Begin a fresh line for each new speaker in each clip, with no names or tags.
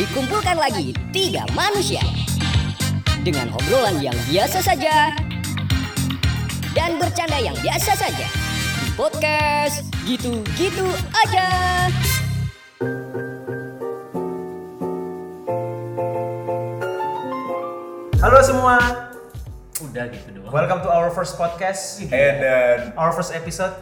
Dikumpulkan lagi tiga manusia. Dengan obrolan yang biasa saja dan bercanda yang biasa saja. Di podcast gitu-gitu aja.
Halo semua,
Udah gitu doang.
welcome to our first podcast,
Edan
our first episode.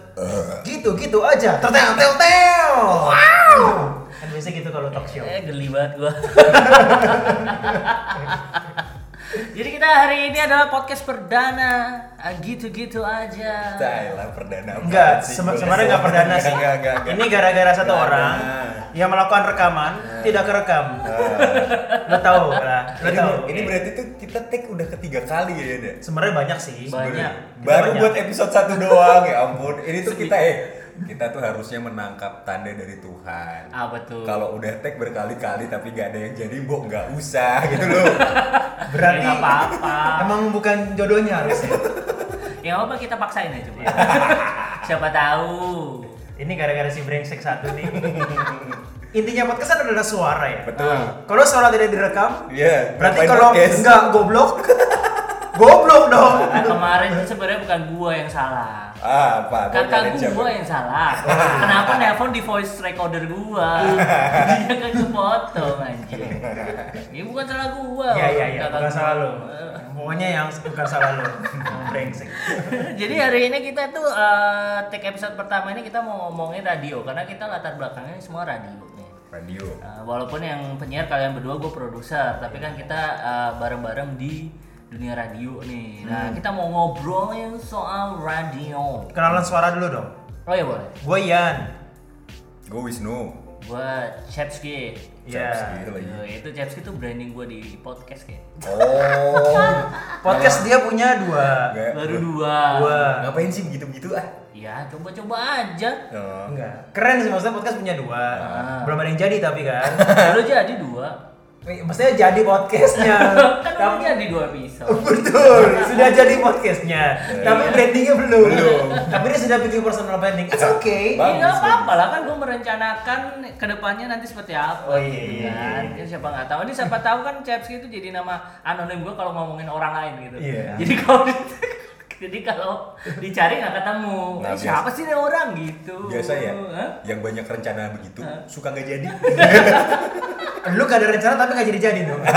Gitu gitu aja, tertel tel tel. Wow. Kan biasa gitu kalau talk show.
Eh geli banget gua. Jadi kita hari ini adalah podcast perdana. Ah, Gitu-gitu aja.
Thailand perdana
Enggak, sebenarnya nggak perdana sih.
Enggak, enggak, enggak.
Ini gara-gara satu
Nggak
orang
ada.
yang melakukan rekaman tidak kerekam. Lo tahu lah, lo tahu.
ini berarti tuh kita take udah ketiga kali ya?
Sebenarnya banyak sih.
Banyak.
Kita
Baru
banyak.
buat episode satu doang, ya ampun. Ini tuh kita eh kita tuh harusnya menangkap tanda dari Tuhan.
Ah betul.
Kalau udah take berkali-kali tapi gak ada yang jadi, mbok nggak usah gitu loh.
Berarti
Ya, nggak apa-apa.
emang bukan jodohnya harusnya.
Ya nggak apa kita paksain aja coba. Siapa tahu.
Ini gara-gara si brengsek satu nih. Intinya podcast adalah suara ya.
Betul.
Kalau suara tidak direkam,
Iya.
berarti kalau enggak goblok, goblok dong.
Nah, kemarin itu sebenarnya bukan gua yang salah.
Ah, apa?
Kakak gua
apa?
yang salah. Kenapa nelpon di voice recorder gua? Dia kan kepotong anjir. Ini bukan salah gua.
Iya iya iya,
kakak
bukan
gua.
salah lo. Pokoknya yang bukan salah lo. Brengsek.
Jadi hari ini kita tuh eh, take episode pertama ini kita mau ngomongin radio karena kita latar belakangnya semua radio nih.
Radio.
Eh, walaupun yang penyiar kalian berdua gue produser, tapi kan kita eh, bareng-bareng di dunia radio nih. Nah kita mau ngobrolin soal radio.
Kenalan suara dulu dong.
Oh ya boleh.
Gue Ian.
Go Wisnu.
Gue Chepski.
Iya.
Chapski lagi.
Eh, itu Chepski tuh branding gue di podcast kayak.
Oh.
Podcast dia punya dua.
Enggak.
Baru dua.
Dua.
Ngapain sih begitu-begitu ah?
Ya coba-coba aja.
Oh.
Enggak. Keren sih maksudnya podcast punya dua.
Ah.
Belum ada yang jadi tapi kan.
Lalu jadi dua.
Maksudnya jadi podcastnya.
kan udah jadi dua episode.
Betul, sudah jadi podcastnya. Tapi
Iya.
brandingnya belum.
Belum.
Tapi dia sudah bikin personal branding. It's okay.
Iya nggak apa-apa lah kan gue merencanakan ke depannya nanti seperti apa.
Oh, iya,
gitu
iya,
kan.
iya.
Ya, siapa nggak tahu. Ini siapa tahu kan Chepski itu jadi nama anonim gue kalau ngomongin orang lain gitu.
Iya.
Jadi kalau jadi kalau dicari nggak ketemu.
Nah,
Eh, siapa sih orang gitu?
Biasa ya, yang banyak rencana begitu suka nggak jadi.
Lu gak ada rencana tapi gak jadi-jadi dong.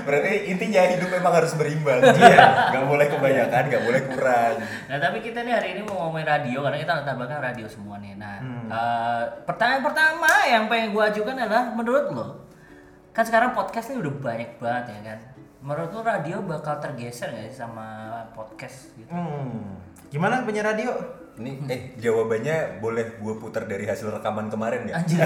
Berarti intinya hidup memang harus berimbang.
Iya.
Gak boleh kebanyakan, gak boleh kurang.
Nah tapi kita nih hari ini mau ngomongin radio karena kita latar belakang radio semua nih. Nah
Hmm.
eh, pertanyaan pertama yang pengen gue ajukan adalah menurut lo kan sekarang podcast ini udah banyak banget ya kan. Menurut lo radio bakal tergeser nggak sih sama podcast gitu?
Hmm. Gimana punya radio?
Ini eh jawabannya boleh gue putar dari hasil rekaman kemarin ya?
Anjir.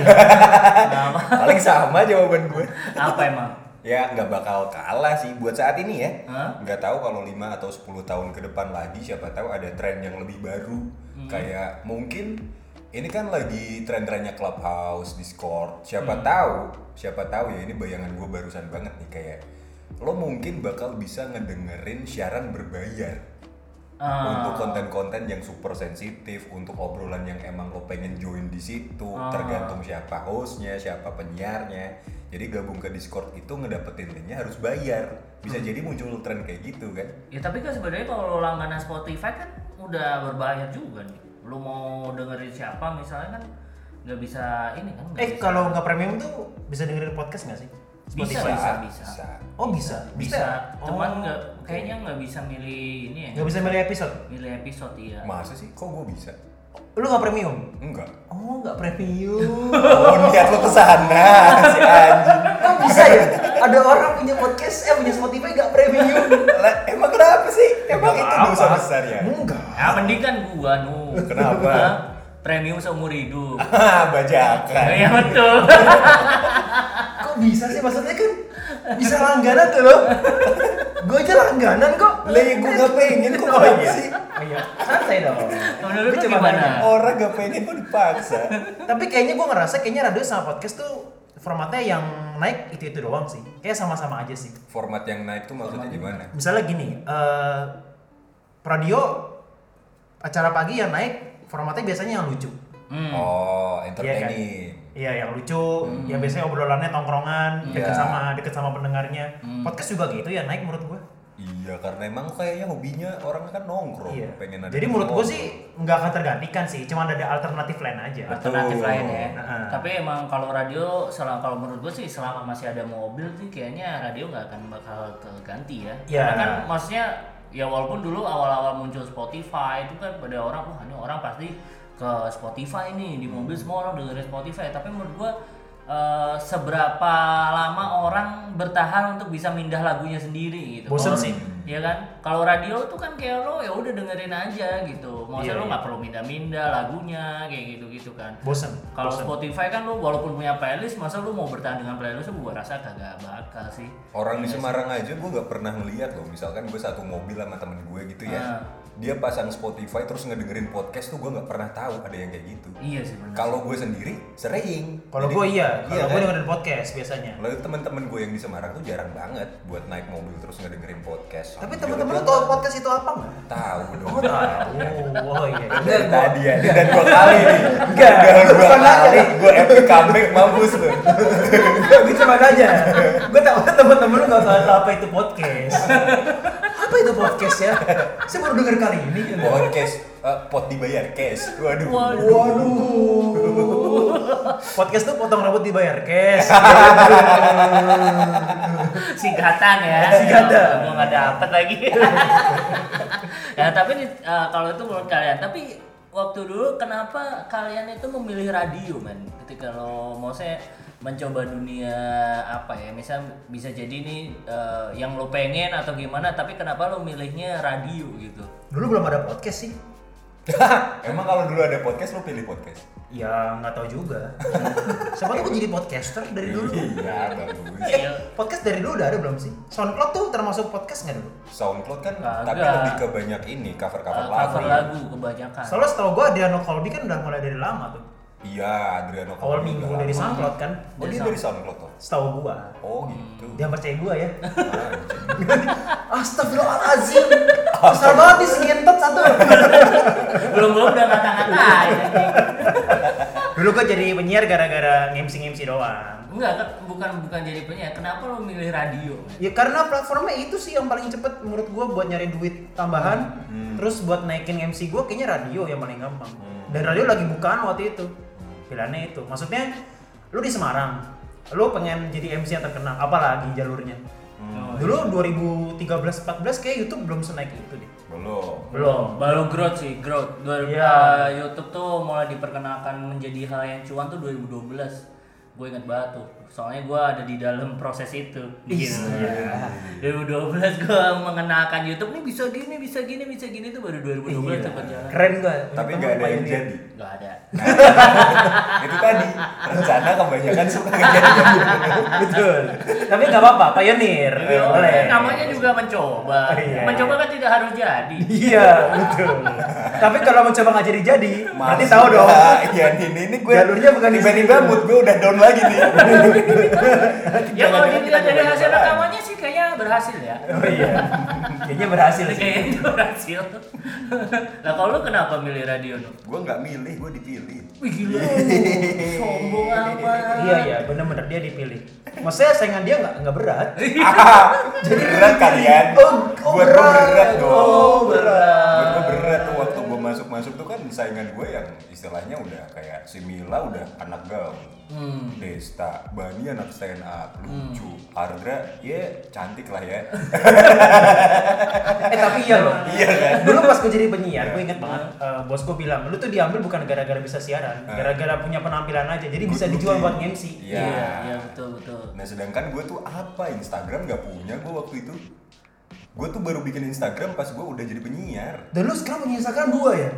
Paling sama jawaban gue.
Apa emang?
Ya nggak bakal kalah sih buat saat ini ya.
Hah?
Nggak tahu kalau 5 atau 10 tahun ke depan lagi siapa tahu ada tren yang lebih baru.
Hmm.
Kayak mungkin ini kan lagi tren-trennya Clubhouse, Discord. Siapa
Hmm.
tahu, siapa tahu ya ini bayangan gue barusan banget nih kayak lo mungkin bakal bisa ngedengerin siaran berbayar
Ah.
untuk konten-konten yang super sensitif, untuk obrolan yang emang lo pengen join di situ,
Ah.
tergantung siapa hostnya, siapa penyiarnya. Jadi gabung ke Discord itu ngedapetin linknya harus bayar. Bisa
Hmm.
jadi muncul tren kayak gitu kan?
Ya tapi kan sebenarnya kalau lo langganan Spotify kan udah berbayar juga nih. Lo mau dengerin siapa misalnya kan nggak bisa ini kan?
Eh
bisa.
kalau nggak premium tuh bisa dengerin podcast nggak sih?
Bisa,
Spotify.
bisa, bisa.
Oh bisa,
bisa,
Oh,
cuman nggak
oke.
kayaknya nggak bisa milih ini ya
nggak bisa milih episode.
milih episode iya
Masa sih? Kok gue bisa?
Lu nggak premium?
Enggak.
Oh nggak premium.
Oh niat lo ke sana si anjing.
Kok bisa ya? Ada orang punya podcast, eh punya Spotify nggak premium.
Lah, emang kenapa sih? Emang itu
apa-apa.
dosa besar ya?
Enggak.
ya mending kan gua nu
Kenapa?
Premium seumur hidup
Ah, bajakan.
Iya betul
Kok bisa sih? Maksudnya kan bisa langganan tuh loh. Gue aja langganan kok.
Lah, ya gue gak pengen, kok
Oh, iya.
sih?
Oh iya, santai dong.
Menurut lu
cuma
gimana?
Orang gak pengen kok dipaksa.
Tapi kayaknya gue ngerasa kayaknya radio sama podcast tuh formatnya yang naik itu itu doang sih. Kayak sama-sama aja sih.
Format yang naik tuh maksudnya gimana?
Misalnya gini, eh radio acara pagi yang naik formatnya biasanya yang lucu.
Hmm.
Oh,
Iya
entertaining.
Iya, yang lucu, yang biasanya obrolannya tongkrongan, deket
Iya.
sama deket sama pendengarnya. Podcast juga gitu ya naik menurut gua.
Iya, karena emang kayaknya hobinya orang kan nongkrong,
Iya.
pengen ada
Jadi menurut gua sih nggak akan tergantikan sih, cuma ada alternatif lain aja.
alternatif
Betul.
lain ya.
Nah.
Tapi emang kalau radio selama kalau menurut gue sih selama masih ada mobil sih kayaknya radio nggak akan bakal keganti ya.
Ya.
Karena kan maksudnya ya walaupun dulu awal-awal muncul Spotify itu kan pada orang wah ini orang pasti ke Spotify nih di mobil semua orang dengerin Spotify tapi menurut gua eh, seberapa lama orang bertahan untuk bisa mindah lagunya sendiri gitu.
Bosen sih.
Iya kan? Kalau radio tuh kan kayak lo ya udah dengerin aja gitu. Maksudnya
Iya,
lo
iya.
nggak perlu mindah-mindah lagunya kayak gitu-gitu kan.
Bosen.
Kalau. Spotify kan lo walaupun punya playlist, masa lo mau bertahan dengan playlist gua rasa kagak bakal sih.
Orang di
Iya sih.
Semarang aja gue gak pernah ngeliat loh, misalkan gue satu mobil sama temen gue gitu ya,
Ah.
dia pasang Spotify terus ngedengerin podcast tuh gue nggak pernah tahu ada yang kayak gitu.
Iya sih benar.
Kalau gue sendiri sering.
Kalau gue iya, kalau
iya
gue
kan?
dengerin podcast biasanya.
Lalu teman-teman gue yang di Semarang tuh jarang banget buat naik mobil terus ngedengerin podcast.
Tapi teman-teman lu tahu podcast itu apa nggak?
Tahu dong.
Oh tahu. Oh iya.
Dari tadi ya, ini dan dua kali nih.
Enggak,
Udah dua kali, gue epic comeback mampus lu.
gue cuma nanya. Gue tahu teman-teman lu nggak tahu apa itu podcast. apa itu podcast ya? Saya baru dengar kali ini.
Podcast, eh, pot dibayar cash. Waduh.
Waduh. Podcast tuh potong rambut dibayar cash.
singkatan ya.
Singkatan.
Gua nggak dapet lagi. ya tapi eh, kalau itu menurut kalian, tapi waktu dulu kenapa kalian itu memilih radio men? Ketika lo mau saya mencoba dunia apa ya, misal bisa jadi nih eh, yang lo pengen atau gimana, tapi kenapa lo milihnya radio gitu?
Dulu belum ada podcast sih.
Emang kalau dulu ada podcast, lu pilih podcast?
Ya nggak tahu juga. Siapa tahu gue jadi podcaster dari dulu.
Iya, bagus.
Iya.
Podcast dari dulu udah ada belum sih? SoundCloud tuh termasuk podcast nggak dulu?
SoundCloud kan,
Kagak.
tapi lebih ke banyak ini cover-cover lagu.
cover lagu kebanyakan.
Soalnya setahu gue Adriano Colby kan udah mulai dari lama tuh.
Iya, Adriano
Awal
Colby
minggu
udah
dari. SoundCloud kan.
Oh, dia dari SoundCloud tuh.
Setahu gua.
Oh, gitu.
Jangan percaya gua ya. Kesel banget nih ngentot satu.
Belum belum udah anjing.
Dulu gua jadi penyiar gara-gara ngemsi-ngemsi doang.
Enggak, kan bukan bukan jadi penyiar. Kenapa lo milih radio?
Ya karena platformnya itu sih yang paling cepet menurut gua buat nyari duit tambahan.
Hmm.
Terus buat naikin MC gua kayaknya radio yang paling gampang.
Hmm.
Dan radio lagi bukaan waktu itu. Pilihannya itu. Maksudnya lu di Semarang, lu pengen jadi MC yang terkenal, apalagi jalurnya.
Hmm.
Dulu 2013-14 kayak YouTube belum senaik itu deh.
Belum.
Belum, baru growth sih, growth. Dua-
Iya.
uh, YouTube tuh mulai diperkenalkan menjadi hal yang cuan tuh 2012. Gue ingat banget tuh. Soalnya gue ada di dalam proses itu. Gitu.
Iya.
2012 gue mengenalkan YouTube nih bisa gini, bisa gini, bisa gini tuh baru 2012 tuh berjalan.
Keren gua.
Tapi nggak ada yang
pioneer.
jadi.
Gak ada.
Itu tadi rencana kebanyakan suka nggak jadi.
Betul. Tapi nggak apa-apa, pioneer.
Tapi oh,
Boleh.
namanya juga mencoba.
Iya.
Mencoba kan tidak harus jadi.
Iya, betul. Tapi kalau mencoba nggak jadi-jadi, nanti
Males
tahu dong.
Iya, ini ini gue
Jalurnya bukan di situ.
mood gue udah down lagi nih.
Ya kalau dilihat dari hasil rekamannya sih kayaknya berhasil ya.
Oh iya. Kayaknya berhasil sih.
Kayaknya itu berhasil. Nah kalau lu kenapa milih radio nu?
Gue nggak milih, gue dipilih.
Wih gila, sombong amat.
Iya iya, bener-bener dia dipilih. Maksudnya saingan dia nggak nggak berat.
Jadi berat kalian.
Oh, oh,
gue berat dong.
Oh berat.
Gue berat masuk-masuk tuh kan saingan gue yang istilahnya udah kayak si Mila udah anak gaul.
Hmm.
Desta, Bani anak stand up, lucu, Ardra ya cantik lah ya.
Eh tapi iya loh.
Iya kan?
Dulu pas gue jadi penyiar, gue inget banget eh, bos gue bilang, lu tuh diambil bukan gara-gara bisa siaran, gara-gara punya penampilan aja. Jadi bisa dijual buat MC.
Iya.
Iya, iya betul betul.
Nah sedangkan gue tuh apa Instagram gak punya gue waktu itu. Gue tuh baru bikin Instagram pas gue udah jadi penyiar.
Dan lu sekarang punya Instagram dua ya?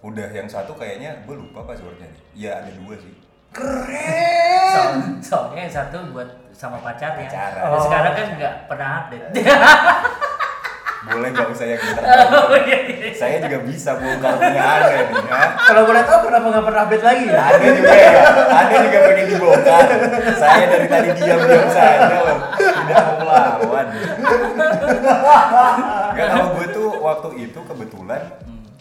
Udah yang satu kayaknya gue lupa passwordnya. Iya ada dua sih.
Keren.
Soal, soalnya yang satu buat sama pacarnya.
Pacaran.
Dan
Oh.
sekarang kan nggak pernah update.
Boleh gak usah yang
Oh,
terbaru.
iya, iya.
Saya juga bisa bongkar punya anda nih ya.
Kalau boleh tahu kenapa nggak pernah update lagi ya?
Ada juga ya, ada juga pengen dibongkar. Saya dari tadi diam-diam saja loh, mau melawan. Gak kalau gue tuh waktu itu kebetulan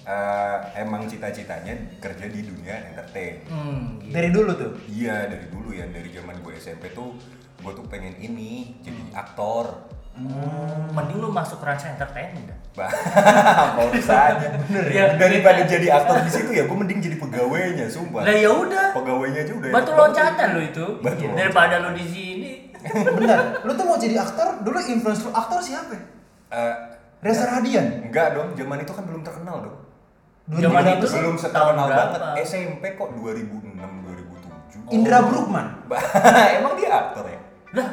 eh, emang cita-citanya kerja di dunia entertain.
Hmm, gitu.
Dari dulu tuh.
Iya dari dulu ya dari zaman gue SMP tuh gue tuh pengen ini jadi aktor.
Hmm, mending lu masuk Rans Entertainment dah.
Bah, mau saja.
Bener ya?
Daripada jadi aktor di situ ya gue mending jadi pegawainya, sumpah.
Lah ya udah.
Pegawainya aja udah.
Batu loncatan lo itu.
Batu loncatan.
Daripada lu di sini.
Bentar, lu tuh mau jadi aktor, dulu influence lu aktor siapa?
Eh,
Reza Radian.
enggak dong, zaman itu kan belum terkenal dong.
Zaman
2000
itu
belum
tahun
seterkenal
berapa?
banget. SMP kok 2006 2007.
Indra Bruggman.
Bah, emang dia aktor ya?
Lah,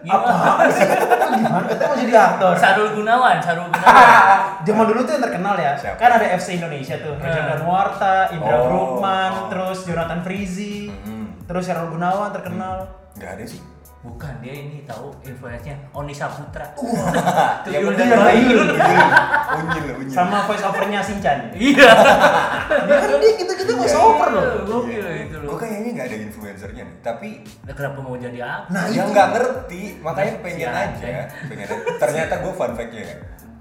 gimana?
Apaan sih? Lu Gimana? Kita mau jadi aktor.
Sarul Gunawan, Sarul Gunawan.
Zaman dulu tuh yang terkenal ya.
Siapa?
Kan ada FC Indonesia tuh. Reza
Hmm.
Danuarta, Indra
Oh.
Bruggman,
Oh.
terus Jonathan Frizi,
Mm-mm.
terus Syahrul Gunawan terkenal.
Enggak ada sih.
Bukan dia ini tahu influence-nya Oni Saputra.
Yang
Tuyul
bener
dan
yang
Bayul.
Unyil, unyil.
Sama voice overnya Sinchan.
Iya.
Dia kan dia gitu-gitu voice over loh.
Gokil itu loh.
Gue kayaknya nggak ada influencernya nih, tapi
Lah, Kenapa mau jadi aktor?
Nah,
yang nggak ngerti, makanya pengen
Siapa?
aja, pengen aja. Ternyata gue fun fact-nya ya,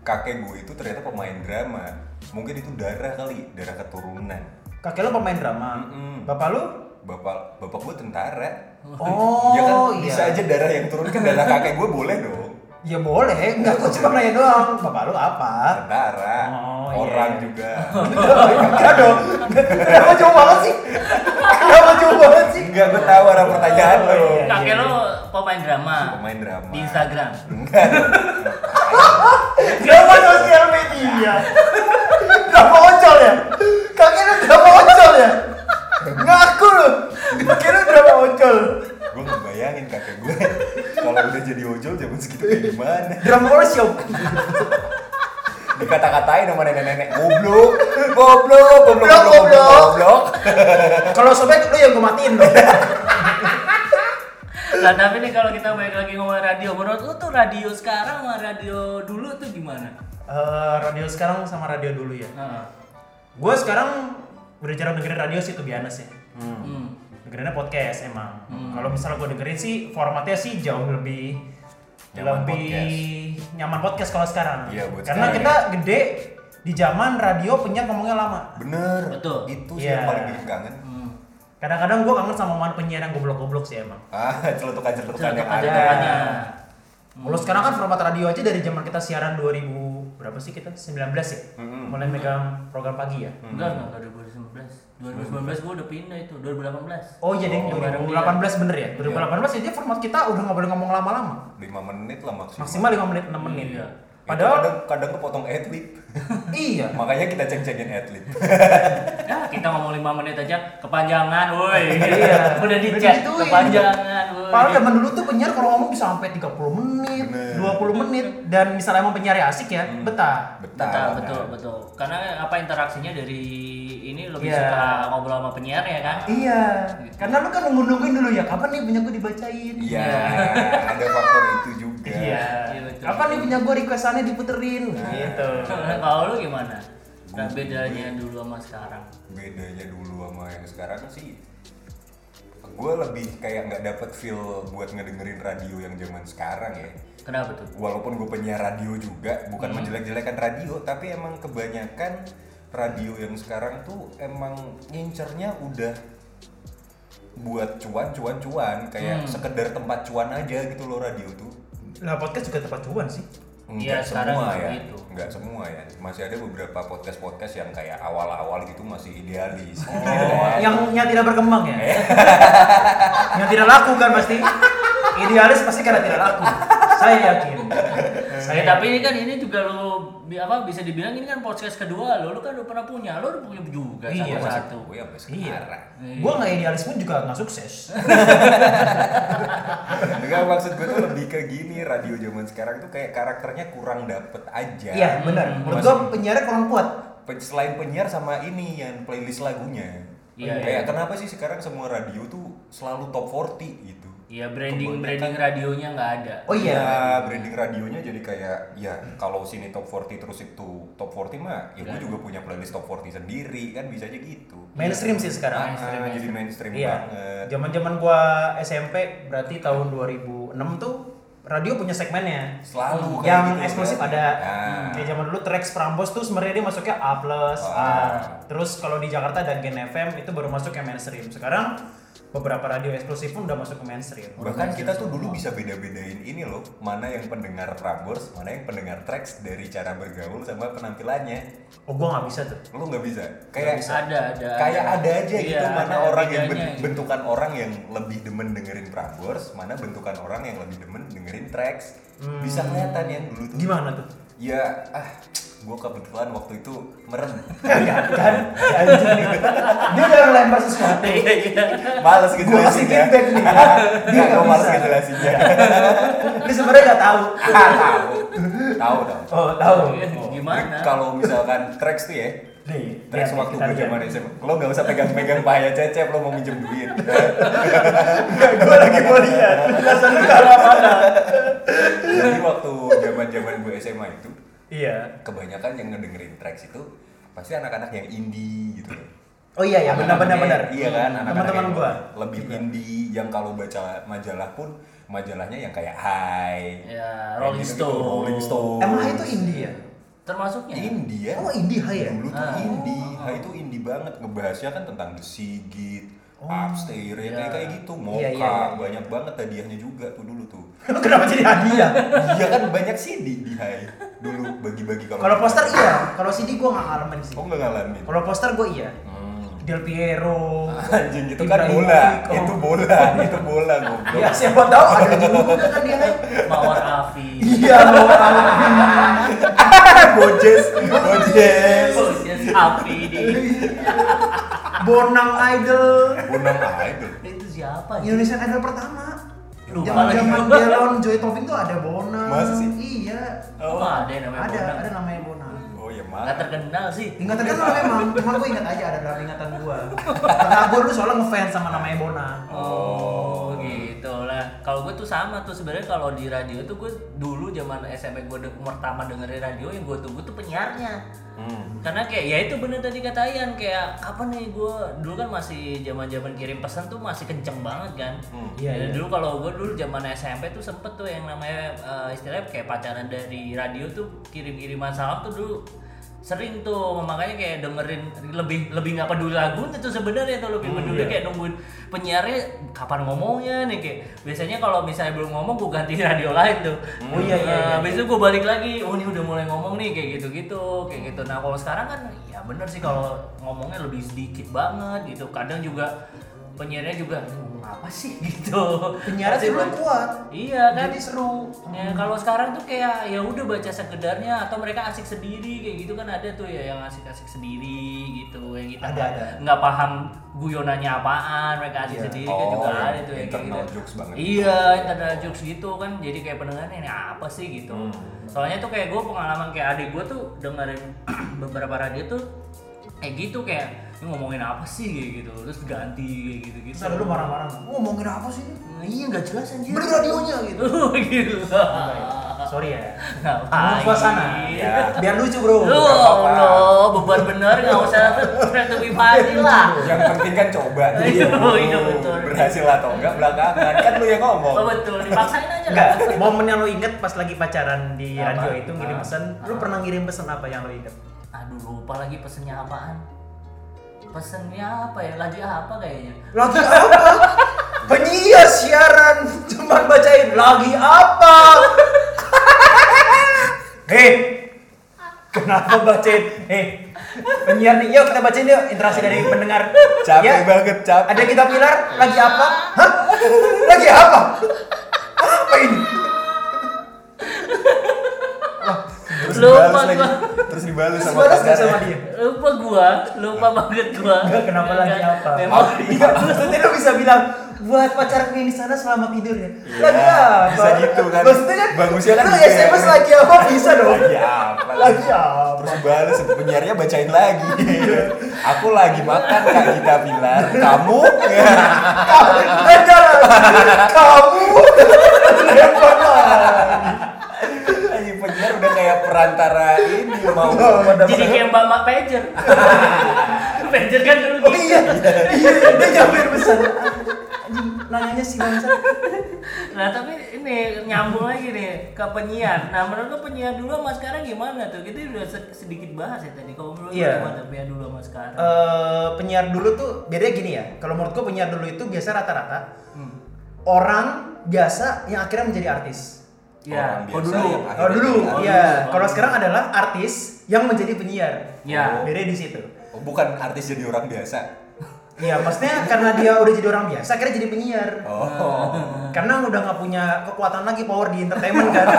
kakek gue itu ternyata pemain drama. Mungkin itu darah kali, darah keturunan.
Kakek lu pemain drama. Bapak lu?
Bapak bapak gue tentara.
Oh,
ya kan
iya.
bisa aja darah yang turun ke darah kakek gue boleh dong.
Ya boleh, enggak gua cuma nanya doang. Bapak lu apa?
Tentara,
Oh,
orang
iya.
juga.
Enggak dong. Kenapa jauh banget sih? Kenapa jauh banget sih?
Enggak, gue tahu arah pertanyaan
Oh,
lo.
iya.
Kakek lo pemain drama.
Pemain drama.
Di Instagram.
Enggak dong.
Drama sosial media. Drama ojol ya? Kakek lu drama ojol ya? Ngaku lu. Drama ojol.
gue ngebayangin kakek gue kalau udah jadi ojol zaman segitu kayak gimana
Drama workshop.
dikata-katain sama nenek-nenek goblok goblok goblok
Goblok, goblok. Kalau sobek lu yang gue matiin lu.
Nah tapi nih kalau kita balik lagi ngomong radio, menurut lu tuh radio sekarang sama radio dulu tuh gimana?
Eh, radio sekarang sama radio dulu ya.
Heeh.
Gue sekarang udah jarang dengerin radio sih tuh biasa sih.
Hmm.
Dengerinnya podcast emang.
Hmm.
Kalau misalnya gue dengerin sih formatnya sih jauh lebih
Nyaman
lebih nyaman podcast kalau sekarang.
Iya, buat
Karena
sekarang
kita gede di zaman radio penyiar ngomongnya lama.
bener
Betul.
itu sih
Iya.
yang paling bikin kangen
Hmm.
Kadang-kadang gue kangen sama omongan penyiar yang goblok-goblok sih emang.
ah celutukan-celutukan yang ada.
Kalau sekarang kan format radio aja dari zaman kita siaran 2000 berapa sih kita? 19 ya?
Mm-mm.
Mulai megang program pagi ya?
Enggak, enggak, enggak 2019. 2019 gua udah pindah itu, 2018.
Oh iya deh,
Oh, bareng
2018 bener ya? 2018 aja format kita udah nggak boleh ngomong lama-lama.
5 menit lah maksimal
Maksimal 5 menit 6 menit.
Iya.
Itu
Padahal
kadang, kadang kepotong adlib
iya.
makanya kita ceng-cengin adlib
Ya, kita ngomong 5 menit aja kepanjangan, woi.
Iya.
Udah di
Udah
chat
digituin.
kepanjangan.
Padahal zaman dulu tuh penyiar kalau ngomong bisa sampai 30 menit,
Bener.
20 menit dan misalnya emang penyiarnya asik ya,
Hmm.
betah.
Betul,
betah
betul, betul. Karena apa interaksinya dari ini lebih
Iya.
suka ngobrol sama penyiar ya kan?
Iya. Karena lu kan nunggu-nungguin dulu ya, kapan nih punya gue dibacain?
iya ada faktor itu juga
Iya.
Iya, betul.
Kapan nih punya gue requestannya diputerin? Gitu.
Kalau lu gimana? Nah, bedanya dulu sama sekarang.
bedanya dulu sama yang sekarang sih gue lebih kayak nggak dapet feel buat ngedengerin radio yang zaman sekarang ya
Kenapa tuh?
walaupun gue penyiar radio juga bukan
Hmm.
menjelek-jelekan radio tapi emang kebanyakan radio yang sekarang tuh emang ngincernya udah buat cuan cuan cuan kayak
Hmm.
sekedar tempat cuan aja gitu loh radio tuh
Lah podcast juga tempat cuan sih.
Iya,
Enggak
sekarang
semua ya,
gitu.
enggak semua ya. Masih ada beberapa podcast-podcast yang kayak awal-awal gitu masih idealis.
Oh, yang yang tidak berkembang ya? yang tidak laku kan pasti. Idealis pasti karena tidak laku. Saya yakin.
Ya, tapi ini kan ini juga lo apa bisa dibilang ini kan podcast kedua lo, lo kan udah pernah punya, lo udah punya juga
Iya,
satu satu.
gue sampai
Iya.
sekarang.
Gua nggak idealis pun juga nggak sukses.
Enggak maksud gue tuh lebih ke gini radio zaman sekarang tuh kayak karakternya kurang dapet aja.
Iya benar. Menurut gua penyiarnya kurang kuat.
Selain penyiar sama ini yang playlist lagunya.
Iya,
kayak
iya.
kenapa sih sekarang semua radio tuh selalu top 40 gitu.
Iya branding branding radionya nggak ada.
Oh iya.
Ya, branding radionya jadi kayak ya kalau sini top 40 terus itu top 40 mah ya gue
Iya.
juga punya playlist top 40 sendiri kan bisa aja gitu.
Mainstream sih sekarang.
Mainstream,
Ah, jadi mainstream
Iya.
banget.
Zaman-zaman gua SMP berarti tahun 2006 tuh radio punya segmennya.
Selalu kayak
yang
gitu,
eksklusif
kan?
ada.
Nah.
Kayak zaman dulu Trax Prambos tuh sebenarnya dia masuknya A+,
Oh.
A. Terus kalau di Jakarta ada Gen FM itu baru masuk yang mainstream. Sekarang beberapa radio eksklusif pun udah masuk ke mainstream.
Bahkan kita tuh dulu bisa beda-bedain ini loh, mana yang pendengar Prambors, mana yang pendengar tracks dari cara bergaul sama penampilannya.
Oh, gua nggak bisa tuh.
Lu nggak bisa. Kayak
Ada, ada.
kayak ada aja
Iya,
gitu mana
ada
orang yang
bedanya
ben-
gitu.
bentukan orang yang lebih demen dengerin Prambors, mana bentukan orang yang lebih demen dengerin tracks. Bisa kelihatan yang dulu tuh.
Hmm. Gimana tuh?
Ya, ah, gue kebetulan waktu itu merem.
Enggak kan? Dia udah ngelempar sesuatu.
Iya, iya.
Males gitu
Gua kasih feedback nih. Dia
Enggak,
nggak
gue males gitu jelasinnya.
Dia sebenarnya nggak tahu.
Ah, tahu. Tahu dong.
Oh, tahu.
Gimana?
Kalau misalkan tracks tuh ya,
Nih,
waktu gue zaman SMA, lo gak usah pegang-pegang pahaya cecep, lo mau minjem duit.
Gue lagi mau lihat. Lu kalau mana?
Jadi waktu zaman-zaman gue SMA itu,
Iya.
kebanyakan yang ngedengerin tracks itu pasti anak-anak yang indie gitu.
Oh iya ya, benar benar.
Iya kan, anak-anak
Teman-teman
yang
gua.
lebih indie, yang kalau baca majalah pun majalahnya yang kayak High,
Ya, Rolling
gitu-gitu,
Stone.
Rolling Stone.
Emang itu indie ya?
Termasuknya.
Indie ya?
Oh, indie high ya?
Dulu tuh
Ah.
indie, High itu indie banget ngebahasnya kan tentang The Sigit, Upstairs, ya, kayak kayak gitu, Mocha,
Iya, iya, iya.
banyak banget hadiahnya juga tuh dulu tuh.
Kenapa jadi hadiah?
Iya kan banyak CD di High dulu bagi-bagi kalau
Kalau poster iya, kalau CD gua nggak ngalamin sih.
Oh nggak ngalamin.
Kalau poster gua iya.
Hmm.
Del Piero.
Anjing itu kan bola,
oh.
itu bola, itu bola goblok.
Ya siapa tahu ada juga kan dia.
Mawar Afi.
Iya, mau tahu.
Bojes, Bojes.
Yes, Afi di.
Bonang Idol.
Bunang Idol.
Itu siapa?
Indonesian Idol pertama.
Lupa
Zaman
lagi
zaman
gua.
Delon Joy Taufik tuh ada Bonang.
Masa sih?
Iya.
Oh, ada yang namanya
Ada,
Bonang.
ada namanya Bonang.
Oh ya
Nggak
mah.
terkenal sih.
Ingat terkenal memang, cuma gue ingat aja ada dalam ingatan gua. Karena gue dulu soalnya ngefans sama namanya Bonang.
Oh, Kalau gue tuh sama tuh sebenarnya kalau di radio tuh gue dulu zaman SMP gue de- pertama dengerin radio yang gue tunggu tuh penyiarnya.
Hmm.
Karena kayak ya itu bener tadi kata Ian kayak kapan nih gue dulu kan masih zaman zaman kirim pesan tuh masih kenceng banget kan.
Hmm.
Iya,
Ya,
iya.
Dulu kalau gue dulu zaman SMP tuh sempet tuh yang namanya eh, istilahnya kayak pacaran dari radio tuh kirim-kiriman salam tuh dulu sering tuh makanya kayak dengerin lebih lebih nggak peduli lagu itu sebenarnya tuh lebih
Hmm,
peduli
iya.
kayak nungguin penyiarnya kapan ngomongnya nih kayak biasanya kalau misalnya belum ngomong gue ganti radio lain tuh
Oh, iya, iya, iya.
Habis itu gue balik lagi oh ini udah mulai ngomong nih kayak gitu gitu kayak gitu nah kalau sekarang kan ya bener sih kalau ngomongnya lebih sedikit banget gitu kadang juga penyiarnya juga "Ini ngomong apa sih gitu
Penyiarnya
banyak-
kuat.
iya kan
Jadi seru.
Ya, kalau sekarang tuh kayak ya udah baca sekedarnya atau mereka asik sendiri kayak gitu kan ada tuh ya yang asik-asik sendiri gitu yang kita
Ada,
nggak-
ada.
nggak paham guyonannya apaan mereka asik
Iya.
sendiri kan
Oh,
juga
yang
ada tuh yang kayak gitu.
jokes banget.
Iya internal jokes gitu kan jadi kayak pendengarnya ini apa sih gitu.
Hmm.
Soalnya tuh kayak gue pengalaman kayak adik gue tuh dengerin beberapa radio tuh kayak gitu kayak ini ngomongin apa sih kayak gitu terus ganti kayak gitu gitu.
Terus dulu marah-marah. Ngomongin apa sih ini?
Iya nggak jelas anjir.
Beli radionya gitu.
gitu.
Sorry ya. Ngomong suasana.
Ya.
Biar lucu, Bro.
Lu Allah, beban bener nggak usah lebih pasti lah.
Yang penting kan coba.
Iya, iya, betul.
Berhasil atau enggak belakangan kan lu yang ngomong.
Oh betul, dipaksain aja
Enggak,
lah.
momen yang lo inget pas lagi pacaran di radio itu ngirim pesan, lu pernah ngirim pesan apa yang lo inget?
Aduh lupa lagi pesennya apaan. Pesennya apa ya? Lagi apa kayaknya?
Lagi apa? Penyiar siaran cuman bacain lagi apa? Hei, kenapa bacain? Hei, penyiar nih, yuk kita bacain yuk interaksi dari pendengar.
Capek banget, capek.
Ada kita pilar, lagi apa? Hah? Lagi apa? Apa ini?
Terus
Lupa
dibalas lagi.
gua.
Terus dibalas
Terus
sama
balas
pacarnya.
sama dia?
Lupa gua, lupa banget gua.
Enggak, kenapa lagi apa?
Memang
Iya, maksudnya lu bisa bilang buat pacarku yang di sana selamat tidur ya.
Iya,
lagi apa?
bisa gitu kan.
Maksudnya kan
Bagusnya kan
lu
ya.
SMS lagi apa bisa dong.
Lagi apa?
Lagi apa?
Terus dibalas penyiarnya bacain lagi. Aku lagi makan Kak Gita Pilar. Kamu?
Ada kamu lempar lagi.
Anjing penyiar udah kayak perantara ini mau
jadi kayak Mbak Mbak Pager. Pager kan dulu
Oh iya, iya, dia nyampein pesan. Anjing, nanyanya sih bangsa.
Nah tapi ini nyambung lagi nih ke penyiar. Nah menurut lu penyiar dulu sama sekarang gimana tuh? Kita udah se- sedikit bahas ya tadi. Kalau menurut lu
Iya.
gimana penyiar dulu sama sekarang?
Eh, penyiar dulu tuh bedanya gini ya. Kalau menurut gua penyiar dulu itu biasa rata-rata
Hmm.
orang biasa yang akhirnya menjadi artis.
Ya, oh
biasa
dulu.
Oh dulu,
Oh,
iya. Kalau sekarang adalah artis yang menjadi penyiar.
Ya.
Beda di situ.
Oh, bukan artis jadi orang biasa.
Iya, maksudnya karena dia udah jadi orang biasa, akhirnya jadi penyiar.
Oh.
Karena udah nggak punya kekuatan lagi power di entertainment kan.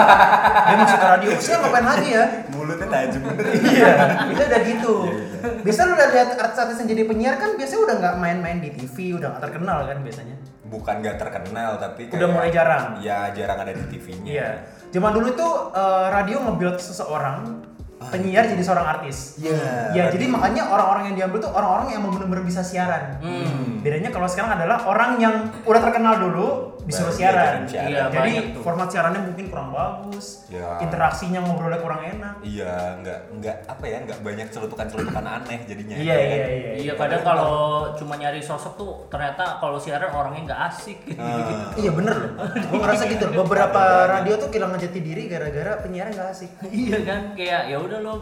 dia masuk ke radio, saya ngapain lagi ya?
Mulutnya tajam.
iya, itu udah gitu.
Iya, iya.
Biasa lu udah lihat artis-artis yang jadi penyiar kan biasanya udah nggak main-main di TV, udah nggak terkenal kan biasanya.
Bukan gak terkenal tapi
Udah mulai jarang.
Ya jarang ada di TV-nya.
Iya. Zaman dulu itu eh, radio nge-build seseorang penyiar jadi seorang artis.
Iya.
Ya, jadi makanya orang-orang yang diambil tuh orang-orang yang emang bener-bener bisa siaran.
Hmm.
Bedanya kalau sekarang adalah orang yang udah terkenal dulu disuruh
Baru
siaran.
Iya,
Jadi format siarannya mungkin kurang bagus.
Ya.
Interaksinya ngobrolnya kurang enak.
Iya, nggak nggak apa ya, nggak banyak celutukan-celutukan aneh jadinya.
Iya,
ya
iya,
kan?
iya.
Iya kadang kalau cuma nyari sosok tuh ternyata kalau siaran orangnya nggak asik.
Ah.
Iya bener loh. Gue ngerasa gitu. Beberapa radio tuh kehilangan jati diri gara-gara penyiarnya nggak asik.
iya kan kayak ya udah lo uh,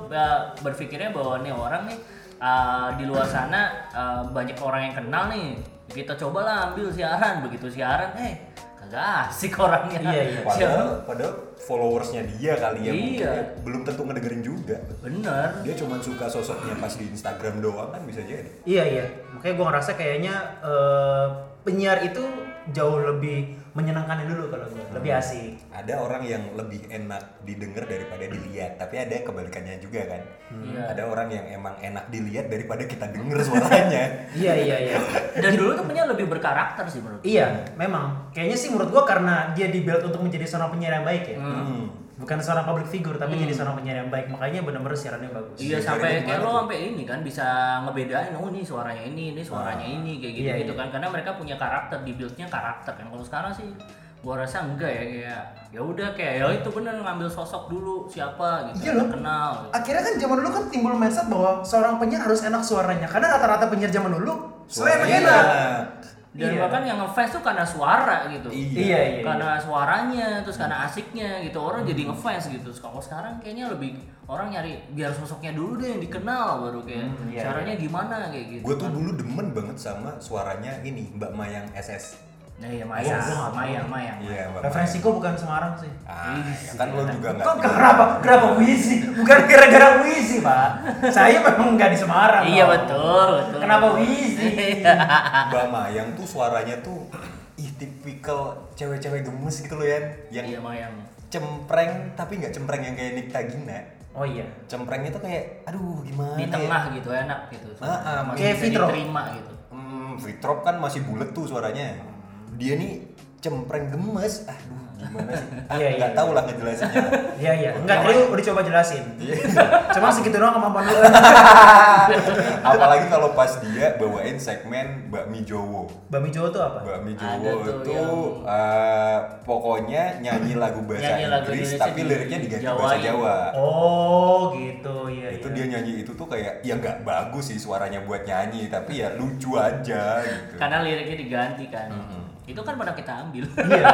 berpikirnya bahwa nih orang nih uh, di luar sana uh, banyak orang yang kenal nih kita cobalah ambil siaran begitu siaran eh kagak asik orangnya
Iya, iya.
Padahal, padahal followersnya dia kali ya mungkin
Iya.
ya, belum tentu ngedengerin juga.
bener
Dia cuma suka sosoknya pas di Instagram doang kan bisa jadi.
Iya iya. Makanya gue ngerasa kayaknya eh, penyiar itu jauh lebih menyenangkan dulu kalau gue. Lebih asik.
Ada orang yang lebih enak didengar daripada dilihat, tapi ada kebalikannya juga kan.
Iya.
Ada orang yang emang enak dilihat daripada kita denger suaranya.
Iya iya iya.
dan dulu tuh penyiar lebih berkarakter sih menurut
Iya, memang. Kayaknya sih menurut gua karena dia dibuild untuk menjadi seorang penyiar yang baik ya.
Hmm.
Bukan seorang public figure, tapi jadi seorang penyiar yang baik. Makanya benar-benar siarannya bagus.
Iya
Iya,
sampai kayak lo sampai ini kan bisa ngebedain oh ini suaranya ini ini suaranya ini kayak gitu
Iya,
gitu
iya.
kan karena mereka punya karakter di buildnya karakter kan kalau sekarang sih gua rasa enggak ya kayak ya udah kayak ya itu bener ngambil sosok dulu siapa gitu
Iya loh.
kenal gitu.
Akhirnya kan zaman dulu kan timbul mindset bahwa seorang penyiar harus enak suaranya. Karena rata-rata penyiar zaman dulu suaranya
Suaranya
enak.
Dan
Iya.
bahkan yang ngefans tuh karena suara gitu
Iya.
Iya, iya.
karena suaranya terus karena asiknya gitu orang jadi ngefans gitu kalau sekarang kayaknya lebih orang nyari biar sosoknya dulu deh yang dikenal baru kayak
Hmm, iya,
caranya gimana kayak gitu
Gue tuh
kan.
dulu demen banget sama suaranya ini Mbak Mayang SS.
Nah, iya Maya,
tahu.
Maya, Maya.
Iya, Mbak
Referensi
Mayang.
gua bukan Semarang sih.
Ah, ya kan lo juga nggak.
Kok kenapa? Kenapa Wisi? Bukan gara-gara Wisi, Pak. Saya memang nggak di Semarang.
Iya betul, betul.
Kenapa Wisi?
Mbak Mayang tuh suaranya tuh ih tipikal cewek-cewek gemes gitu loh ya, yang
Iya Maya.
cempreng tapi nggak cempreng yang kayak Nikta Gina.
Oh iya.
Cemprengnya tuh kayak aduh gimana
Di
ya?
tengah gitu enak gitu.
Ah, ah,
Masih
kayak
diterima gitu.
Hmm, Fitrop kan masih bulat tuh suaranya. Dia nih cempreng gemes. Aduh, gimana sih? Ah,
Iya, iya,
nggak tahu
iya.
lah ngejelasinnya.
Iya iya. Enggak tadi udah coba jelasin. Cuma segitu doang kemampuan lu.
Apalagi kalau pas dia bawain segmen bakmi Jowo.
Bami Jawa tuh apa?
Bakmi
Ada
Jowo
tuh
itu
yang-
eh, pokoknya nyanyi lagu bahasa
Nyanyi lagu
Inggris tapi
di-
liriknya diganti bahasa Jawa.
Oh gitu iya
itu
iya.
dia nyanyi itu tuh kayak ya nggak bagus sih suaranya buat nyanyi tapi ya lucu aja gitu.
Karena liriknya diganti kan. Itu kan pada kita ambil.
Iya.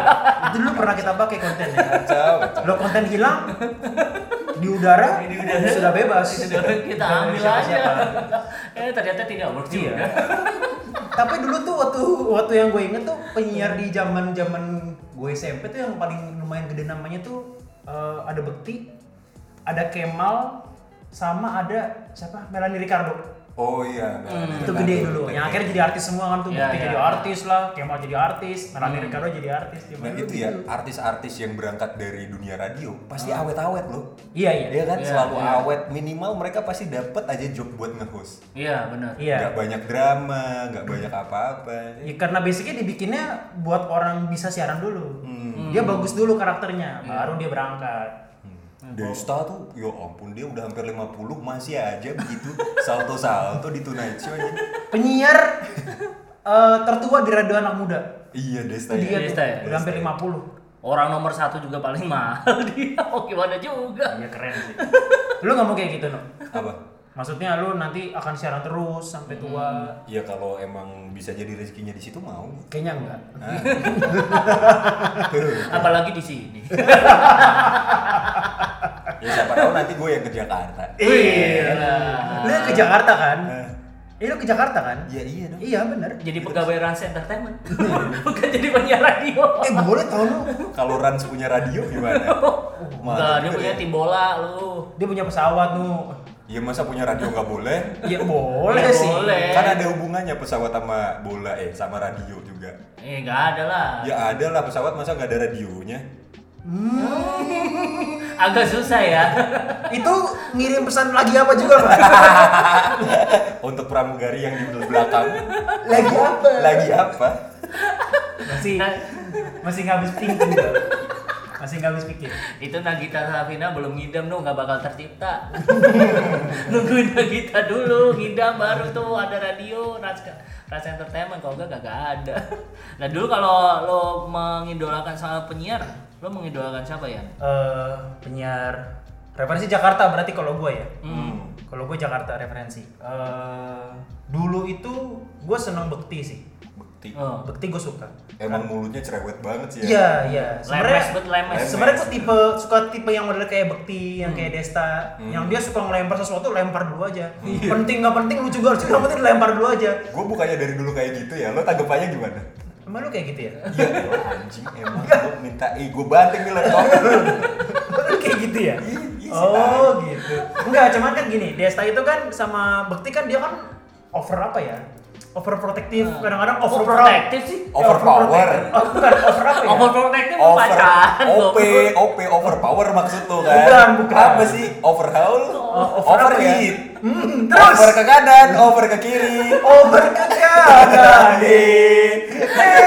Itu dulu pernah kita pakai kontennya.
Kacau, kacau.
Lo konten hilang di udara, sudah bebas.
kita ambil aja. eh ternyata tidak work
Iya.
juga.
Tapi dulu tuh waktu waktu yang gue inget tuh penyiar di zaman zaman gue SMP tuh yang paling lumayan gede namanya tuh eh, ada Bekti, ada Kemal, sama ada siapa Melanie Ricardo.
Oh iya.
Hmm.
itu gede dulu. Yang akhirnya jadi artis semua kan tuh.
Iya,
Bekti
iya.
jadi artis lah, Kemal jadi artis, Melanie
Hmm.
Ricardo jadi artis.
Nah itu ya
gitu.
artis-artis yang berangkat dari dunia radio pasti awet-awet loh.
Iya iya.
Iya kan
Iya,
selalu
iya.
awet minimal mereka pasti dapat aja job buat nge-host.
Iya benar.
Iya.
Nggak banyak drama, nggak banyak apa-apa.
Ya, karena basicnya dibikinnya buat orang bisa siaran dulu.
Hmm.
Dia bagus dulu karakternya, baru dia berangkat.
Desta tuh, ya ampun dia udah hampir 50 masih aja begitu salto-salto di Tonight Show aja.
Penyiar eh, tertua di radio anak muda.
Iya Desta
dia
ya.
tuh,
Desta ya?
udah hampir
Desta
50.
Orang nomor satu juga paling mahal dia. Oh gimana juga.
Iya keren sih. Lu nggak mau kayak gitu, no?
Apa?
Maksudnya lu nanti akan siaran terus sampai tua.
Ya kalau emang bisa jadi rezekinya di situ mau.
Kayaknya enggak.
Apalagi di sini.
Ya siapa tahu nanti gue yang ke Jakarta.
Iya. Lu yang ke Jakarta kan?
Eh.
Iya lu ke Jakarta kan?
Iya iya dong.
Iya bener.
Jadi pegawai Rans Entertainment. Bukan jadi penyiar radio.
Eh boleh tau lu.
Kalau Rans punya radio gimana?
Enggak, dia punya tim bola lu.
Dia punya pesawat nu.
Iya masa punya radio nggak boleh?
Iya boleh
Ya,
sih.
boleh.
Kan ada hubungannya pesawat sama bola eh sama radio juga.
Eh, enggak ada lah.
Ya ada lah pesawat masa nggak ada radionya?
Agak susah ya.
Itu ngirim pesan lagi apa juga pak?
Untuk pramugari yang di belakang.
lagi apa?
Lagi apa?
Masih masih nggak habis thinking tuh. Masih nggak habis pikir.
itu Nagita Slavina belum ngidam tuh nggak bakal tercipta nungguin Nagita dulu ngidam baru tuh ada radio Rans Rans Entertainment kalau enggak gak ada nah dulu kalau lo mengidolakan sama penyiar lo mengidolakan siapa ya
Eh penyiar referensi Jakarta berarti kalau gue ya.
hmm.
Kalau gue Jakarta referensi. Eh dulu itu gue seneng Bekti sih.
Bukti.
oh.
Bekti gue suka.
Emang mulutnya cerewet banget sih ya.
Iya iya.
lemes bet lemes
Lemes.
Sebenarnya gue tipe suka tipe yang model kayak Bekti, yang kayak Desta,
Hmm.
yang dia suka ngelempar sesuatu lempar dulu aja. Penting nggak penting lucu gak lucu yang penting lempar dulu aja.
Gue bukannya dari dulu kayak gitu ya. Lo tanggapannya gimana?
Emang lu kayak gitu ya?
Iya anjing emang gue minta eh gue banting nih laptop.
Lu kayak gitu ya?
Iya, iya
Oh gitu. Enggak, cuman kan gini, Desta itu kan sama Bekti kan dia kan over apa ya? Overprotective, kadang-kadang over
overprotective sih
Overpower.
Oh, bukan over apa ya?
overprotective
Over
pacaran
OP. OP overpower maksud lo kan?
Bukan, bukan.
Apa sih? Overhaul?
Oh, over apa ya?
Overheat.
Hmm, terus
Over ke kanan, over ke kiri.
over ke kanan. Eh,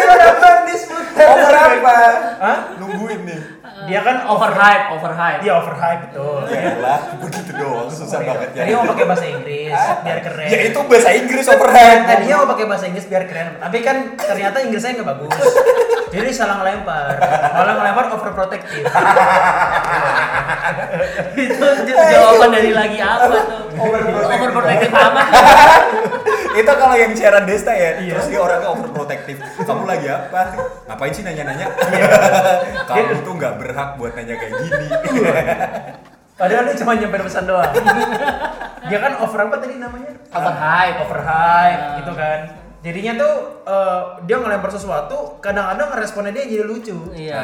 dapat disputer.
Over apa?
Hah?
Nungguin nih.
Dia kan
overhype overhype
Dia overhype betul.
Ya lah, begitu doang susah banget ya.
Tadi mau pakai bahasa Inggris biar keren.
Ya itu bahasa Inggris overhead.
Tadinya mau pakai bahasa Inggris biar keren, tapi kan ternyata Inggrisnya nggak bagus. Jadi salah ngelempar, malah ngelempar overprotective.
itu jawaban dari lagi apa tuh overprotective amat
itu kalau yang siaran Desta ya, terus dia orangnya overprotective. Kamu lagi apa? Ngapain sih nanya-nanya? Kamu tuh nggak berhak buat nanya kayak gini.
Padahal dia cuma nyampein pesan doang. Dia kan over apa tadi namanya?
Overhype.
Overhype
Ah.
gitu kan. Jadinya tuh eh, dia ngelempar sesuatu, kadang-kadang responnya dia jadi lucu.
iya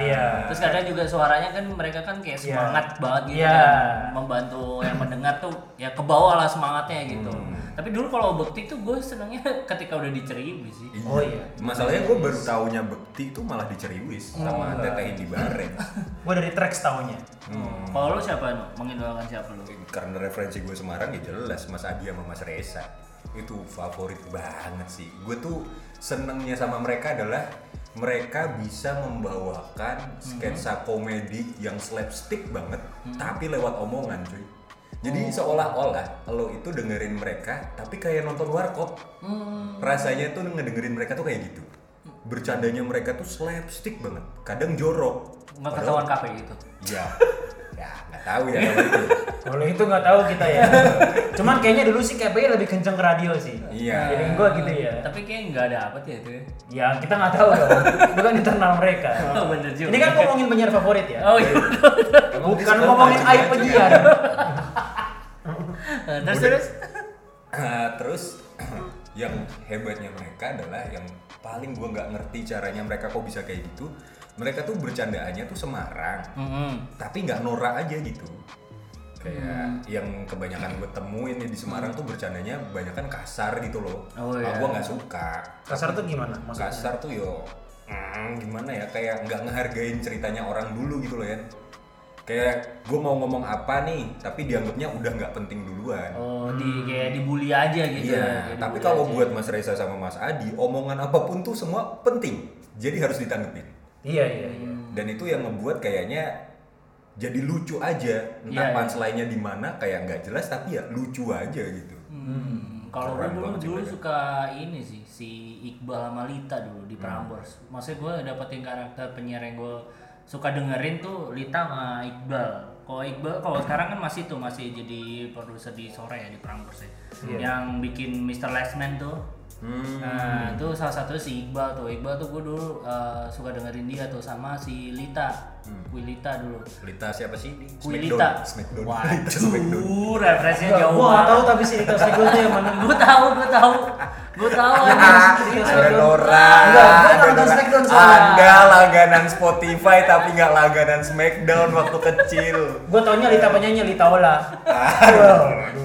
Iya.
Terus kadang juga suaranya kan mereka kan kayak
Iya.
semangat banget gitu
Iya.
kan. Membantu yang mendengar tuh ya ke bawah lah semangatnya gitu.
Hmm.
Tapi dulu kalau Bekti tuh gue senengnya ketika udah diceriwi sih.
Oh iya.
Masalahnya gue baru taunya Bekti itu malah diceriwis sama Teteh Indi Bareng.
Gue dari tracks tahunya.
Hmm.
Kalau lu siapa nu? Mengidolakan siapa lu?
Karena referensi gue Semarang ya jelas Mas Adi sama Mas Reza itu favorit banget sih. Gue tuh senengnya sama mereka adalah mereka bisa membawakan sketsa komedi yang slapstick banget, tapi lewat omongan cuy. Jadi seolah-olah lo itu dengerin mereka, tapi kayak nonton warkop. Rasanya tuh ngedengerin mereka tuh kayak gitu. Bercandanya mereka tuh slapstick banget, kadang jorok.
Nggak ketahuan kafe gitu.
Ya, ya nggak tahu ya kalau itu.
Kalau itu nggak tahu kita ya. Cuman kayaknya dulu sih KPI lebih kenceng ke radio sih.
Iya.
Jadi gue gitu ya.
Tapi kayak nggak ada apa ya itu. ya.
Kita nggak tahu dong. Itu kan internal mereka.
Oh, bener juga.
Ini kan ngomongin penyiar favorit ya.
Oh iya.
Bukan ngomongin aib penyiar.
terus terus.
Ah, terus yang hebatnya mereka adalah yang paling gua nggak ngerti caranya mereka kok bisa kayak gitu mereka tuh bercandaannya tuh Semarang
Mm-mm.
tapi nggak norak aja gitu kayak yang kebanyakan gue temuin nih di Semarang tuh bercandanya kebanyakan kasar gitu loh
Oh,
nah,
iya.
gue nggak suka
Kasar tuh gimana? Maksudnya?
kasar tuh yo mm, gimana ya kayak nggak ngehargain ceritanya orang dulu gitu loh ya kayak gue mau ngomong apa nih tapi dianggapnya udah nggak penting duluan
Oh di kayak dibully aja gitu.
Iya,
Kayak
tapi kalau buat Mas Reza sama Mas Adi, omongan apa pun tuh semua penting. Jadi harus ditanggepin.
Iya iya iya.
Dan itu yang ngebuat kayaknya jadi lucu aja. Entah
Iya, iya.
punchline-nya di mana kayak nggak jelas tapi ya lucu aja gitu.
Hmm, kalau gue dulu dulu suka ini sih si Iqbal sama Lita dulu di Prambors. Maksudnya gue dapetin karakter penyiar yang gue suka dengerin tuh Lita sama Iqbal. Kalau Iqbal kalau sekarang kan masih tuh masih jadi produser di sore ya di Prambors ya. Yang bikin Mr. Last Man tuh.
Hmm.
Nah, itu salah satu si Iqbal tuh. Iqbal tuh gue dulu uh, suka dengerin dia tuh sama si Lita. Wilita dulu.
Lita siapa sih?
Wilita.
Smackdown. Lita Smackdown.
Waduh, referensinya jauh
Gua nggak tahu
banget.
tapi si Rita Smackdown tuh yang mana.
Gue tahu, gue tahu. Gue tahu
Ah, ada Nora.
Enggak, gua. Smackdown soalnya.
Anda langganan Spotify tapi nggak langganan Smackdown waktu kecil.
Gua taunya Lita penyanyi Lita Ola.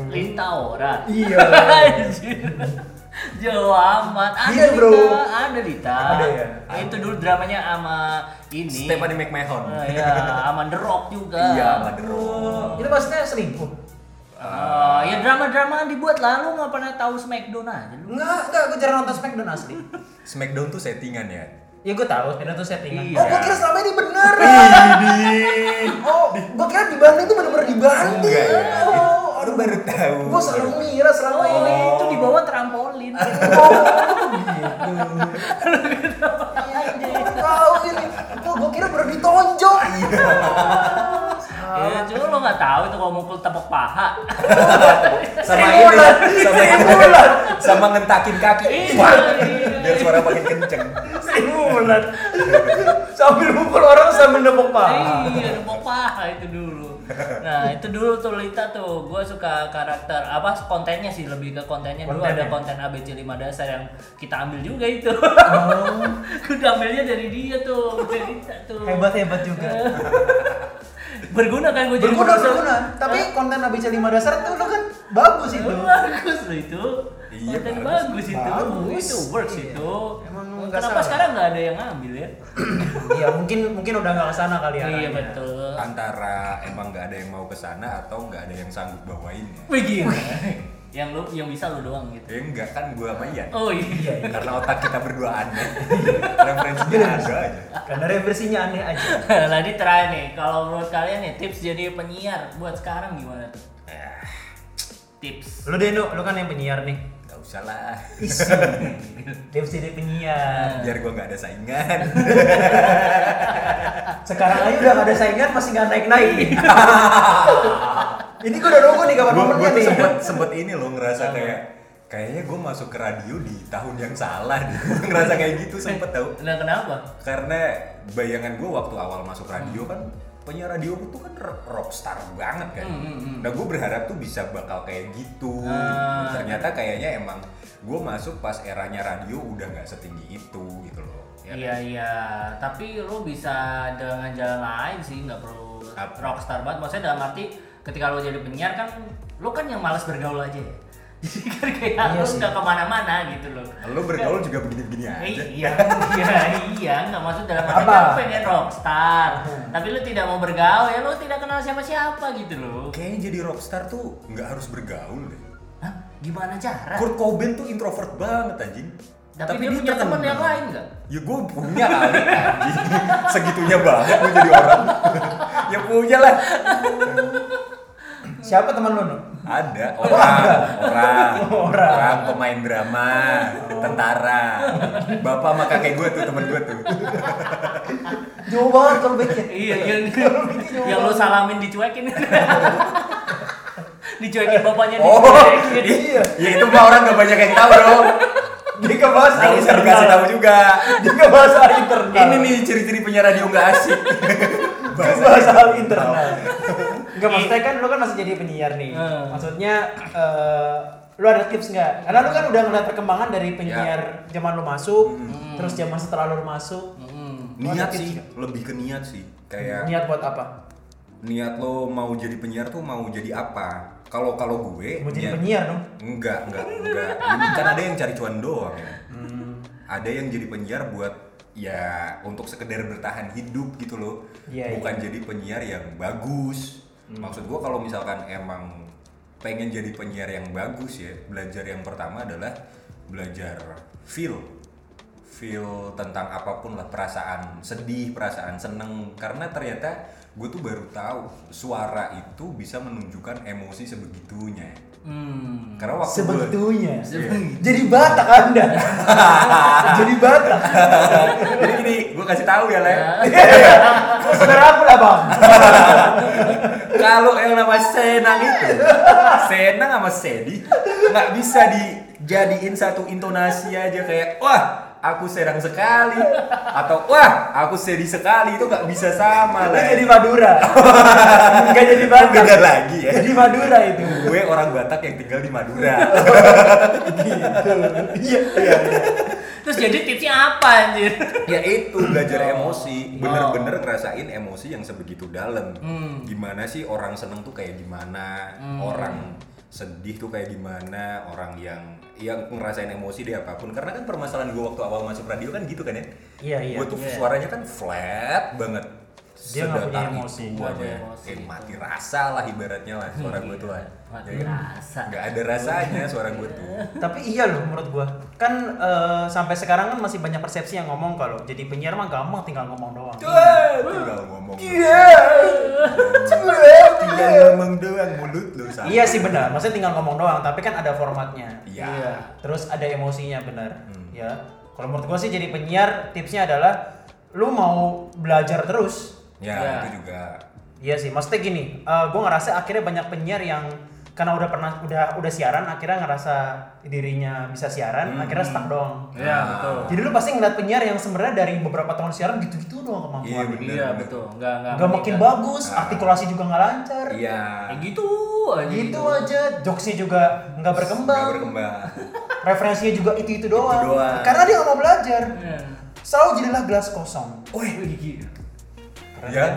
Lita ora.
Iya.
Jauh amat. Ada
Iya,
Lita,
bro.
ada Lita.
Ada ya?
Itu dulu dramanya sama ini.
Stephanie McMahon.
Ah, Iya, sama The Rock juga.
Iya, sama The Rock.
Itu maksudnya selingkuh.
Ah, ya drama-drama dibuat lalu nggak pernah tahu Smackdown aja lu.
Enggak, enggak, gua jarang nonton Smackdown asli.
Smackdown tuh settingan ya.
Ya gua tahu, Smackdown tuh settingan.
Iya.
Oh, gua kira selama ini bener. Oh, gua kira dibanding tuh bener-bener dibanding.
Enggak ya.
Oh,
Aduh baru tahu.
gua selalu mengira selama
Oh,
ini.
itu di bawah trampolin.
Oh, gitu. Tahu ini. Oh, gua kira baru ditonjok.
Ya, cuma lo nggak tahu itu kalau mukul tepuk paha.
sama ini sama
Mulat.
sama ngentakin kaki.
Iya, iya.
biar suara makin kenceng.
Simulan. sambil mukul orang sambil nepok paha.
Iya, tepuk paha itu dulu. Nah, itu dulu tuh Lita tuh, gue suka karakter apa kontennya sih lebih ke kontennya dulu ada
Kontennya.
konten ABC 5 dasar yang kita ambil juga itu.
Oh,
Udah ambilnya dari dia tuh, dari Lita tuh.
hebat-hebat juga.
Berguna kan gue jadi
Berguna, berguna. Tapi konten ABC 5 dasar tuh lo kan bagus itu.
bagus loh itu.
Iya,
konten
bagus.
bagus, itu.
Bagus.
Itu works
Iya.
itu.
Emang nggak
Kenapa
salah.
sekarang nggak ada yang ngambil ya?
Iya, mungkin mungkin udah nggak ke sana kali ya.
iya betul.
Antara emang nggak ada yang mau ke sana atau nggak ada yang sanggup bawainnya.
Begini. yang lu yang bisa lu doang gitu.
Ya enggak kan gua sama Ian.
Oh iya.
Karena otak kita berdua aneh. Referensinya ada aja.
Karena reversinya aneh aja.
nah ini terakhir nih, kalau menurut kalian nih tips jadi penyiar buat sekarang gimana tuh?
Ya,
Tips.
Lu deh, lu kan yang penyiar nih.
Usah lah.
Tips jadi penyiar.
Biar gua nggak ada saingan.
Sekarang aja udah gak ada saingan masih nggak naik-naik. Ini gue udah nunggu nih kapan
gue
momennya nih.
sempet sempet ini loh ngerasa kayak kayaknya gue masuk ke radio di tahun yang salah deh Gua ngerasa kayak gitu sempet tau
Nah kenapa?
karena bayangan gue waktu awal masuk radio kan penyiar radio itu kan rockstar banget kan
Hmm, hmm, hmm.
nah gue berharap tuh bisa bakal kayak gitu
Ah.
ternyata kayaknya emang gue masuk pas eranya radio udah nggak setinggi itu gitu loh ya
Iya iya, tapi lu bisa dengan jalan lain sih, nggak perlu
Apa?
rockstar banget. Maksudnya dalam arti ketika lu jadi penyiar kan, lu kan yang malas bergaul aja ya. Kan kayak
Iya
lu nggak ke mana-mana gitu loh.
lo bergaul juga begini-begini aja
iya, iya, iya, nggak maksud dalam arti
Apa?
kan lu pengen rockstar, tapi lu tidak mau bergaul ya lu tidak kenal siapa-siapa gitu loh.
kayaknya jadi rockstar tuh nggak harus bergaul deh
Hah? Gimana cara?
Kurt Cobain tuh introvert banget anjing
Tapi, dia punya teman yang lain nggak?
Ya gue punya kali. Segitunya banget gue jadi orang. ya punya lah.
Siapa teman lu, Nu?
Ada orang, orang,
Orang.
orang pemain drama, tentara. Bapak sama kakek gue tuh temen gue tuh.
Jauh banget kalau baiknya.
Iya, yang yang lu salamin dicuekin. dicuekin bapaknya
Oh,
dicuekin.
Iya.
ya itu mah orang gak banyak yang tahu dong.
Dia ke bahasa
Gak usah dikasih tahu juga.
Dia ke bahasa internal.
Ini nih ciri-ciri penyiar radio gak asik.
Bahasa hal internal. Enggak maksudnya kan lu kan masih jadi penyiar nih.
Hmm.
Maksudnya eh, lu ada tips nggak? Karena lu kan udah ngeliat perkembangan dari penyiar zaman lu masuk, terus zaman setelah lu masuk.
Mm.
Niat sih,
nggak?
lebih ke niat sih. Kayak
Niat buat apa?
niat lo mau jadi penyiar tuh mau jadi apa? Kalau kalau gue
Mau jadi
niat-
penyiar dong.
Enggak, enggak, enggak. Ini kan ada yang cari cuan doang ya.
Hmm.
Ada yang jadi penyiar buat ya untuk sekedar bertahan hidup gitu loh.
Iya,
Bukan jadi penyiar yang bagus. Maksud gua kalau misalkan emang pengen jadi penyiar yang bagus ya, belajar yang pertama adalah belajar feel. feel tentang apa pun lah perasaan sedih perasaan seneng karena ternyata gue tuh baru tahu suara itu bisa menunjukkan emosi sebegitunya
Hmm.
karena waktu gua-
Sebegitunya.
Sebegitu.
Jadi Batak Anda. Jadi Batak.
jadi gini gue kasih tahu ya le
Saudara aku lah, Bang.
kalau yang nama Senang itu Senang sama Sedi nggak bisa dijadiin satu intonasi aja kayak wah aku senang sekali atau wah aku sedih sekali itu nggak bisa sama lah
jadi Madura. Enggak jadi Batak.
beda lagi ya
Jadi Madura itu.
gue orang Batak yang tinggal di Madura
Iya, iya.
Terus jadi tipsnya apa anjir?
ya itu belajar
Oh.
emosi bener-bener ngerasain emosi yang sebegitu dalam
Hmm.
gimana sih orang seneng tuh kayak gimana
Hmm.
orang sedih tuh kayak gimana orang yang yang ngerasain emosi dia apa pun karena kan permasalahan gue waktu awal masuk radio kan gitu kan ya
Iya, iya.
gue tuh
Iya.
suaranya kan flat banget
Dia nggak punya emosi,
itu aja.
punya emosi.
Eh, mati rasa lah ibaratnya lah suara gue tuh lah
Mati
Ya kan?
rasa.
nggak ada rasanya suara gue tuh
Tapi iya loh menurut gua. Kan eh, sampai sekarang kan masih banyak persepsi yang ngomong kalau jadi penyiar mah gampang tinggal ngomong doang.
Wah, tinggal ngomong
Iya.
tinggal ngomong doang mulut lu sama.
Iya sih benar, maksudnya tinggal ngomong doang, tapi kan ada formatnya.
iya
Terus ada emosinya benar.
Hmm.
Ya. Kalau menurut gua sih jadi penyiar tipsnya adalah lu mau belajar terus.
Ya
Iya.
itu juga
Iya sih, maksudnya gini, eh gue ngerasa akhirnya banyak penyiar yang karena udah pernah udah udah siaran akhirnya ngerasa dirinya bisa siaran, akhirnya stuck doang.
Iya, betul.
Jadi lu pasti ngeliat penyiar yang sebenarnya dari beberapa tahun siaran gitu-gitu doang
Iya,
kemampuannya.
bener.
Iya, betul. Enggak enggak.
Gak makin bagus,
Ah.
artikulasi juga nggak lancar.
iya
Kayak gitu aja.
Gitu aja, jokesnya juga nggak
nggak
berkembang,
berkembang
referensinya juga itu-itu doang.
Itu doang.
Karena dia nggak mau belajar.
Iya.
Selalu jadilah gelas kosong.
Wih, gila.
Ya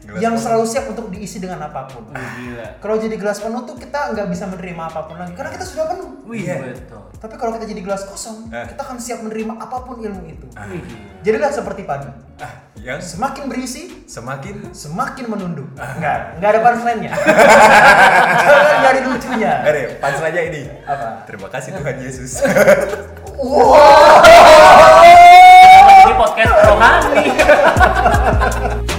gelas
yang selalu siap untuk diisi dengan apa pun.
Wih, gila.
Kalau jadi gelas penuh tuh kita nggak bisa menerima apa pun lagi karena kita sudah penuh.
Wih,
Iya.
betul.
Tapi kalau kita jadi gelas kosong,
Eh.
kita akan siap menerima apa pun ilmu itu.
Ah.
Jadilah seperti padi.
ah yang
Semakin berisi,
semakin
semakin menunduk.
Ah.
Enggak, enggak ada punchline-nya. Jangan nyari lucunya.
Ada panser aja ini
Apa?
terima kasih Tuhan Yesus
Wow.
Ini podcast rohani.